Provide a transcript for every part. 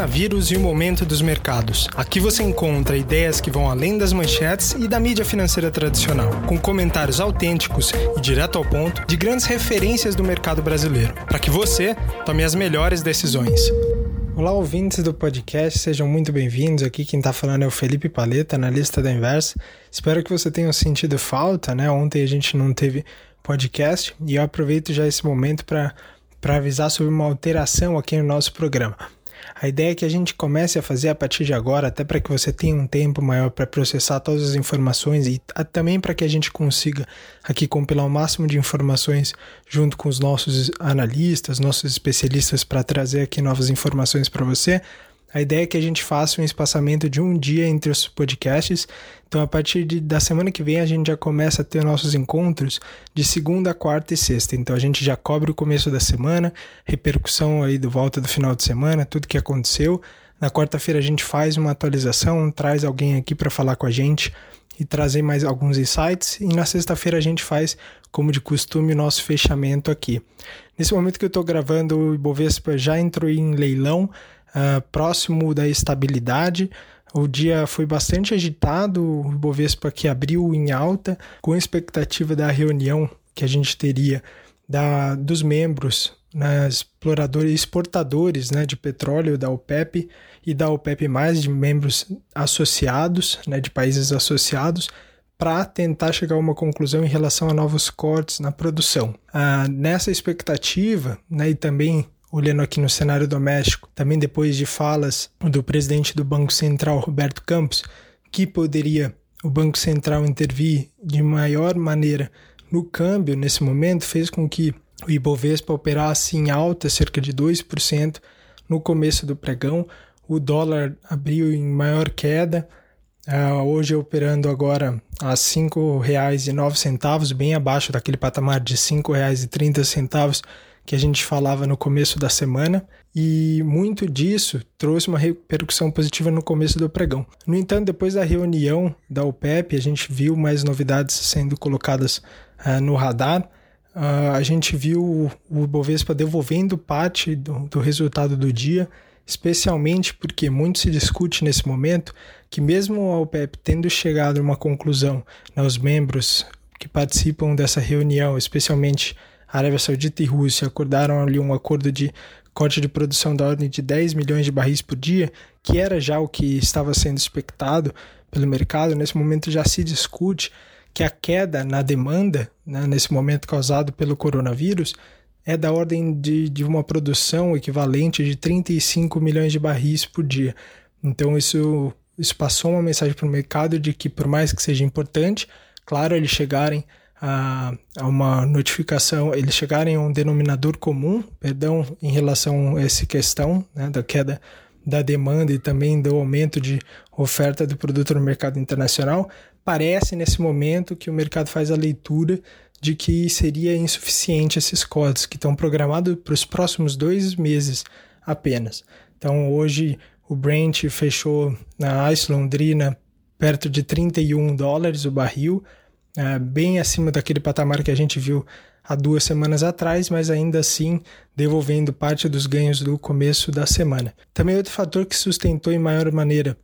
coronavírus e o momento dos mercados. Aqui você encontra ideias que vão além das manchetes e da mídia financeira tradicional, com comentários autênticos e direto ao ponto de grandes referências do mercado brasileiro, para que você tome as melhores decisões. Olá, ouvintes do podcast, sejam muito bem-vindos. Aqui quem está falando é o Felipe Paleta, analista da Inversa. Espero que você tenha sentido falta, né? Ontem a gente não teve podcast e eu aproveito já esse momento para avisar sobre uma alteração aqui no nosso programa. A ideia é que a gente comece a fazer a partir de agora, até para que você tenha um tempo maior para processar todas as informações e também para que a gente consiga aqui compilar o máximo de informações junto com os nossos analistas, nossos especialistas para trazer aqui novas informações para você. A ideia é que a gente faça um espaçamento de um dia entre os podcasts. Então, a partir de, da semana que vem, a gente já começa a ter nossos encontros de segunda, quarta e sexta. Então, a gente já cobre o começo da semana, repercussão aí do volta do final de semana, tudo que aconteceu. Na quarta-feira, a gente faz uma atualização, traz alguém aqui para falar com a gente e trazer mais alguns insights. E na sexta-feira, a gente faz, como de costume, o nosso fechamento aqui. Nesse momento que eu estou gravando, o Ibovespa já entrou em leilão uh, próximo da estabilidade. O dia foi bastante agitado, o Bovespa que abriu em alta, com expectativa da reunião que a gente teria da, dos membros, né, exploradores, exportadores né, de petróleo da OPEP e da OPEP+, de membros associados, né, de países associados, para tentar chegar a uma conclusão em relação a novos cortes na produção. Ah, nessa expectativa, né, e também olhando aqui no cenário doméstico, também depois de falas do presidente do Banco Central, Roberto Campos, que poderia o Banco Central intervir de maior maneira no câmbio nesse momento, fez com que o Ibovespa operasse em alta, cerca de 2% no começo do pregão. O dólar abriu em maior queda, uh, hoje operando agora a R$ 5,09, bem abaixo daquele patamar de R$ 5,30 que a gente falava no começo da semana, e muito disso trouxe uma repercussão positiva no começo do pregão. No entanto, depois da reunião da OPEP, a gente viu mais novidades sendo colocadas uh, no radar. Uh, a gente viu o, Bovespa devolvendo parte do, do resultado do dia, especialmente porque muito se discute nesse momento que mesmo a OPEP tendo chegado a uma conclusão, né, os membros que participam dessa reunião, especialmente Arábia Saudita e Rússia acordaram ali um acordo de corte de produção da ordem de 10 milhões de barris por dia, que era já o que estava sendo expectado pelo mercado. Nesse momento já se discute que a queda na demanda, né, nesse momento causado pelo coronavírus, é da ordem de, de uma produção equivalente de 35 milhões de barris por dia. Então isso, isso passou uma mensagem para o mercado de que, por mais que seja importante, claro, eles chegarem a, uma notificação, eles chegarem a um denominador comum, perdão, em relação a essa questão né, da queda da demanda e também do aumento de oferta do produto no mercado internacional, parece nesse momento que o mercado faz a leitura de que seria insuficiente esses cotas que estão programados para os próximos dois meses apenas. Então hoje o Brent fechou na ICE Londrina perto de 31 dólares o barril, é, bem acima daquele patamar que a gente viu há duas semanas atrás, mas ainda assim devolvendo parte dos ganhos do começo da semana. Também outro fator que sustentou em maior maneira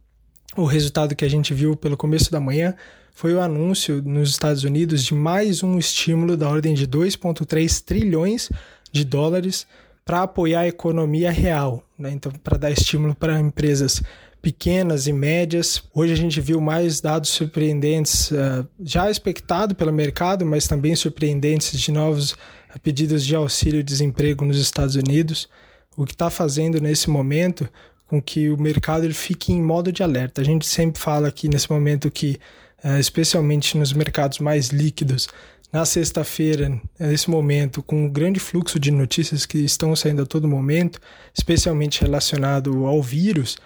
o resultado que a gente viu pelo começo da manhã foi o anúncio nos Estados Unidos de mais um estímulo da ordem de 2,3 trilhões de dólares para apoiar a economia real, né? então para dar estímulo para empresas pequenas e médias. Hoje a gente viu mais dados surpreendentes, uh, já expectado pelo mercado, mas também surpreendentes de novos pedidos de auxílio-desemprego nos Estados Unidos, o que está fazendo nesse momento com que o mercado ele fique em modo de alerta. A gente sempre fala aqui nesse momento que, uh, especialmente nos mercados mais líquidos, na sexta-feira, nesse momento, com um grande fluxo de notícias que estão saindo a todo momento, especialmente relacionado ao vírus,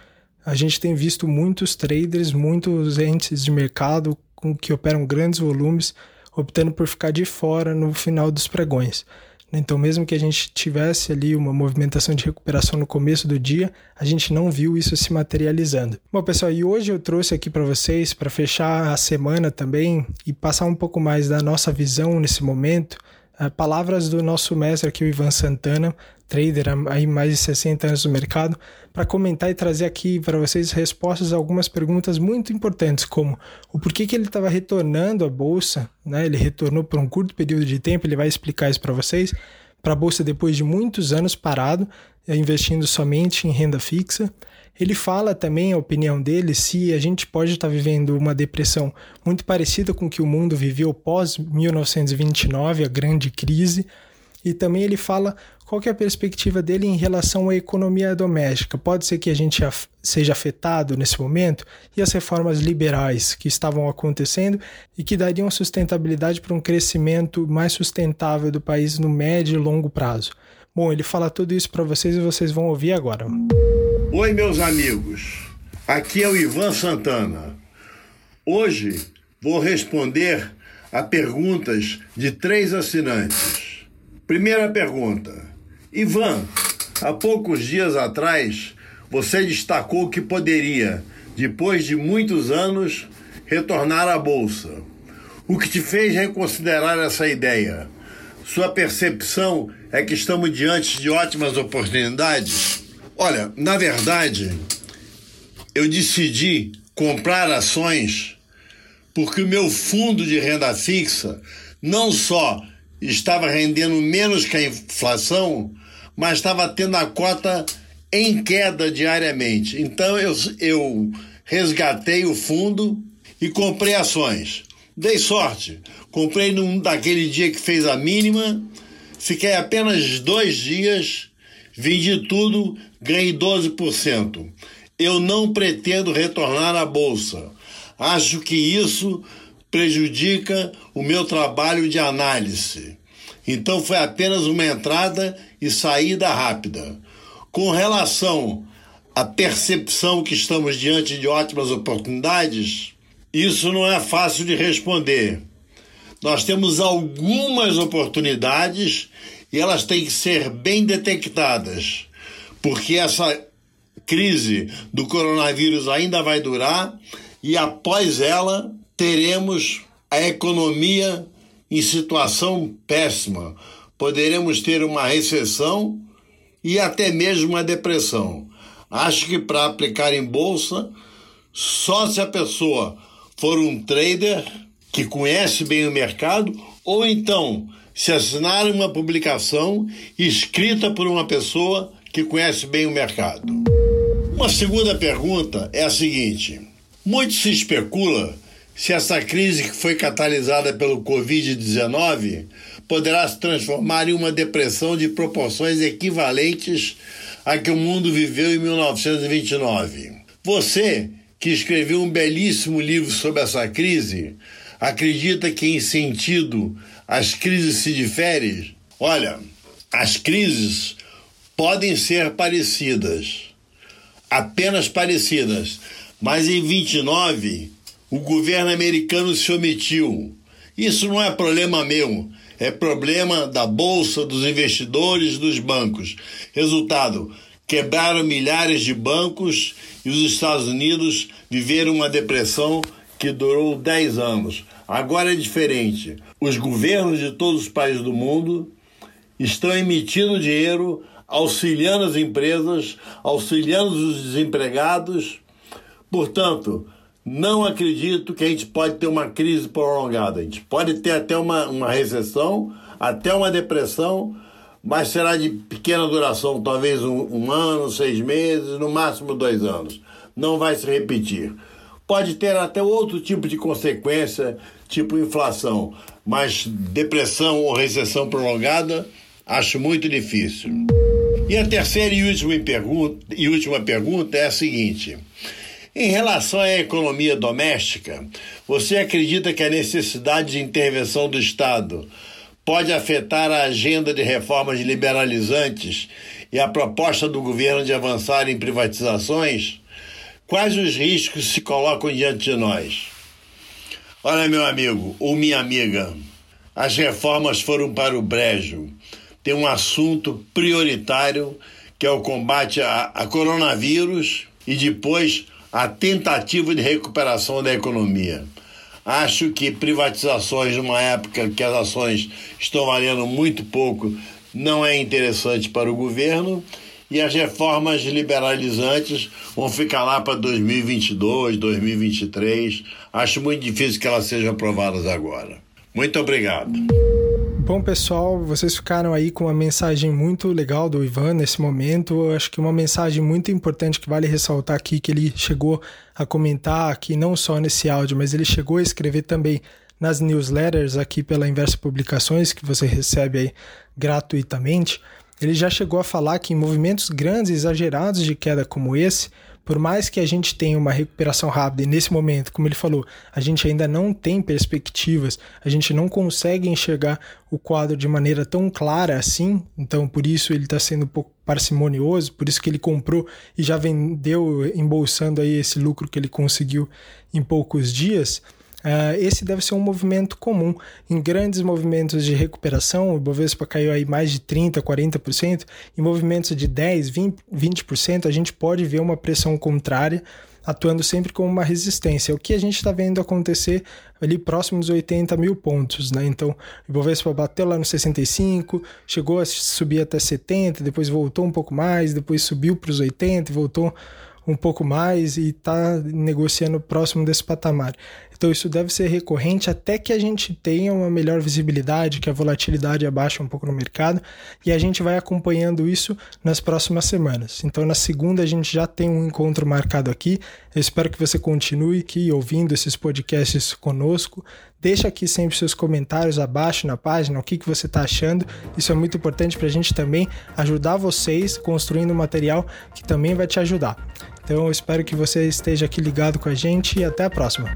a gente tem visto muitos traders, muitos entes de mercado com que operam grandes volumes, optando por ficar de fora no final dos pregões. Então, mesmo que a gente tivesse ali uma movimentação de recuperação no começo do dia, a gente não viu isso se materializando. Bom, pessoal, e hoje eu trouxe aqui para vocês, para fechar a semana também e passar um pouco mais da nossa visão nesse momento, eh, palavras do nosso mestre aqui, o Ivan Santana, trader aí mais de 60 anos no mercado, para comentar e trazer aqui para vocês respostas a algumas perguntas muito importantes, como o porquê que ele estava retornando à bolsa, né? Ele retornou por um curto período de tempo, ele vai explicar isso para vocês, para a bolsa depois de muitos anos parado, investindo somente em renda fixa. Ele fala também a opinião dele se a gente pode estar vivendo uma depressão muito parecida com o que o mundo viveu pós 1929, a grande crise. E também ele fala qual é a perspectiva dele em relação à economia doméstica. Pode ser que a gente seja afetado nesse momento e as reformas liberais que estavam acontecendo e que dariam sustentabilidade para um crescimento mais sustentável do país no médio e longo prazo. Bom, ele fala tudo isso para vocês e vocês vão ouvir agora. Oi, meus amigos. Aqui é o Ivan Santana. Hoje vou responder a perguntas de três assinantes. Primeira pergunta: Ivan, há poucos dias atrás você destacou que poderia, depois de muitos anos, retornar à bolsa. O que te fez reconsiderar essa ideia? Sua percepção é que estamos diante de ótimas oportunidades? Olha, na verdade, eu decidi comprar ações porque o meu fundo de renda fixa não só estava rendendo menos que a inflação, mas estava tendo a cota em queda diariamente. Então eu, eu resgatei o fundo e comprei ações. Dei sorte. Comprei num daquele dia que fez a mínima, fiquei apenas dois dias, vendi tudo, ganhei 12%. Eu não pretendo retornar à bolsa. Acho que isso prejudica o meu trabalho de análise. Então foi apenas uma entrada e saída rápida. Com relação à percepção que estamos diante de ótimas oportunidades, isso não é fácil de responder. Nós temos algumas oportunidades e elas têm que ser bem detectadas porque essa crise do coronavírus ainda vai durar e após ela teremos a economia em situação péssima. Poderemos ter uma recessão e até mesmo uma depressão. Acho que para aplicar em bolsa, só se a pessoa for um trader que conhece bem o mercado ou então se assinar uma publicação escrita por uma pessoa que conhece bem o mercado. Uma segunda pergunta é a seguinte: muito se especula se essa crise que foi catalisada pelo Covid-19 poderá se transformar em uma depressão de proporções equivalentes à que o mundo viveu em 1929. Você, que escreveu um belíssimo livro sobre essa crise, acredita que, em sentido, as crises se diferem? Olha, as crises podem ser parecidas, apenas parecidas, mas em 29 o governo americano se omitiu. Isso não é problema meu, é problema da bolsa, dos investidores, dos bancos. Resultado: quebraram milhares de bancos e os Estados Unidos viveram uma depressão que durou 10 anos. Agora é diferente. Os governos de todos os países do mundo estão emitindo dinheiro auxiliando as empresas, auxiliando os desempregados. Portanto, não acredito que a gente pode ter uma crise prolongada. A gente pode ter até uma, uma recessão, até uma depressão, mas será de pequena duração, talvez um, um ano, seis meses, no máximo dois anos. Não vai se repetir. Pode ter até outro tipo de consequência, tipo inflação, mas depressão ou recessão prolongada, acho muito difícil. E a terceira e última pergunta, e última pergunta é a seguinte: em relação à economia doméstica, você acredita que a necessidade de intervenção do Estado pode afetar a agenda de reformas liberalizantes e a proposta do governo de avançar em privatizações? Quais os riscos se colocam diante de nós? Olha, meu amigo ou minha amiga, as reformas foram para o brejo tem um assunto prioritário que é o combate a, a coronavírus e depois a tentativa de recuperação da economia. Acho que privatizações numa época que as ações estão valendo muito pouco não é interessante para o governo e as reformas liberalizantes vão ficar lá para 2022, 2023. Acho muito difícil que elas sejam aprovadas agora. Muito obrigado. Bom, pessoal, vocês ficaram aí com uma mensagem muito legal do Ivan nesse momento. Eu acho que uma mensagem muito importante que vale ressaltar aqui, que ele chegou a comentar aqui, não só nesse áudio, mas ele chegou a escrever também nas newsletters aqui pela Inversa Publicações, que você recebe aí gratuitamente. Ele já chegou a falar que em movimentos grandes exagerados de queda como esse, por mais que a gente tenha uma recuperação rápida, e nesse momento, como ele falou, a gente ainda não tem perspectivas, a gente não consegue enxergar o quadro de maneira tão clara assim, então por isso ele está sendo um pouco parcimonioso, por isso que ele comprou e já vendeu embolsando aí esse lucro que ele conseguiu em poucos dias. Uh, esse deve ser um movimento comum. Em grandes movimentos de recuperação, o Ibovespa caiu aí mais de 30%, 40%. Em movimentos de 10%, 20%, 20% a gente pode ver uma pressão contrária atuando sempre como uma resistência. O que a gente está vendo acontecer ali próximo dos 80 mil pontos, né? Então, o Ibovespa bateu lá no 65, chegou a subir até 70, depois voltou um pouco mais, depois subiu para os 80 e voltou um pouco mais e está negociando próximo desse patamar. Então isso deve ser recorrente até que a gente tenha uma melhor visibilidade, que a volatilidade abaixe um pouco no mercado e a gente vai acompanhando isso nas próximas semanas. Então na segunda a gente já tem um encontro marcado aqui. Eu espero que você continue aqui ouvindo esses podcasts conosco. Deixa aqui sempre seus comentários abaixo na página, o que, que você está achando. Isso é muito importante para a gente também ajudar vocês construindo material que também vai te ajudar. Então eu espero que você esteja aqui ligado com a gente e até a próxima.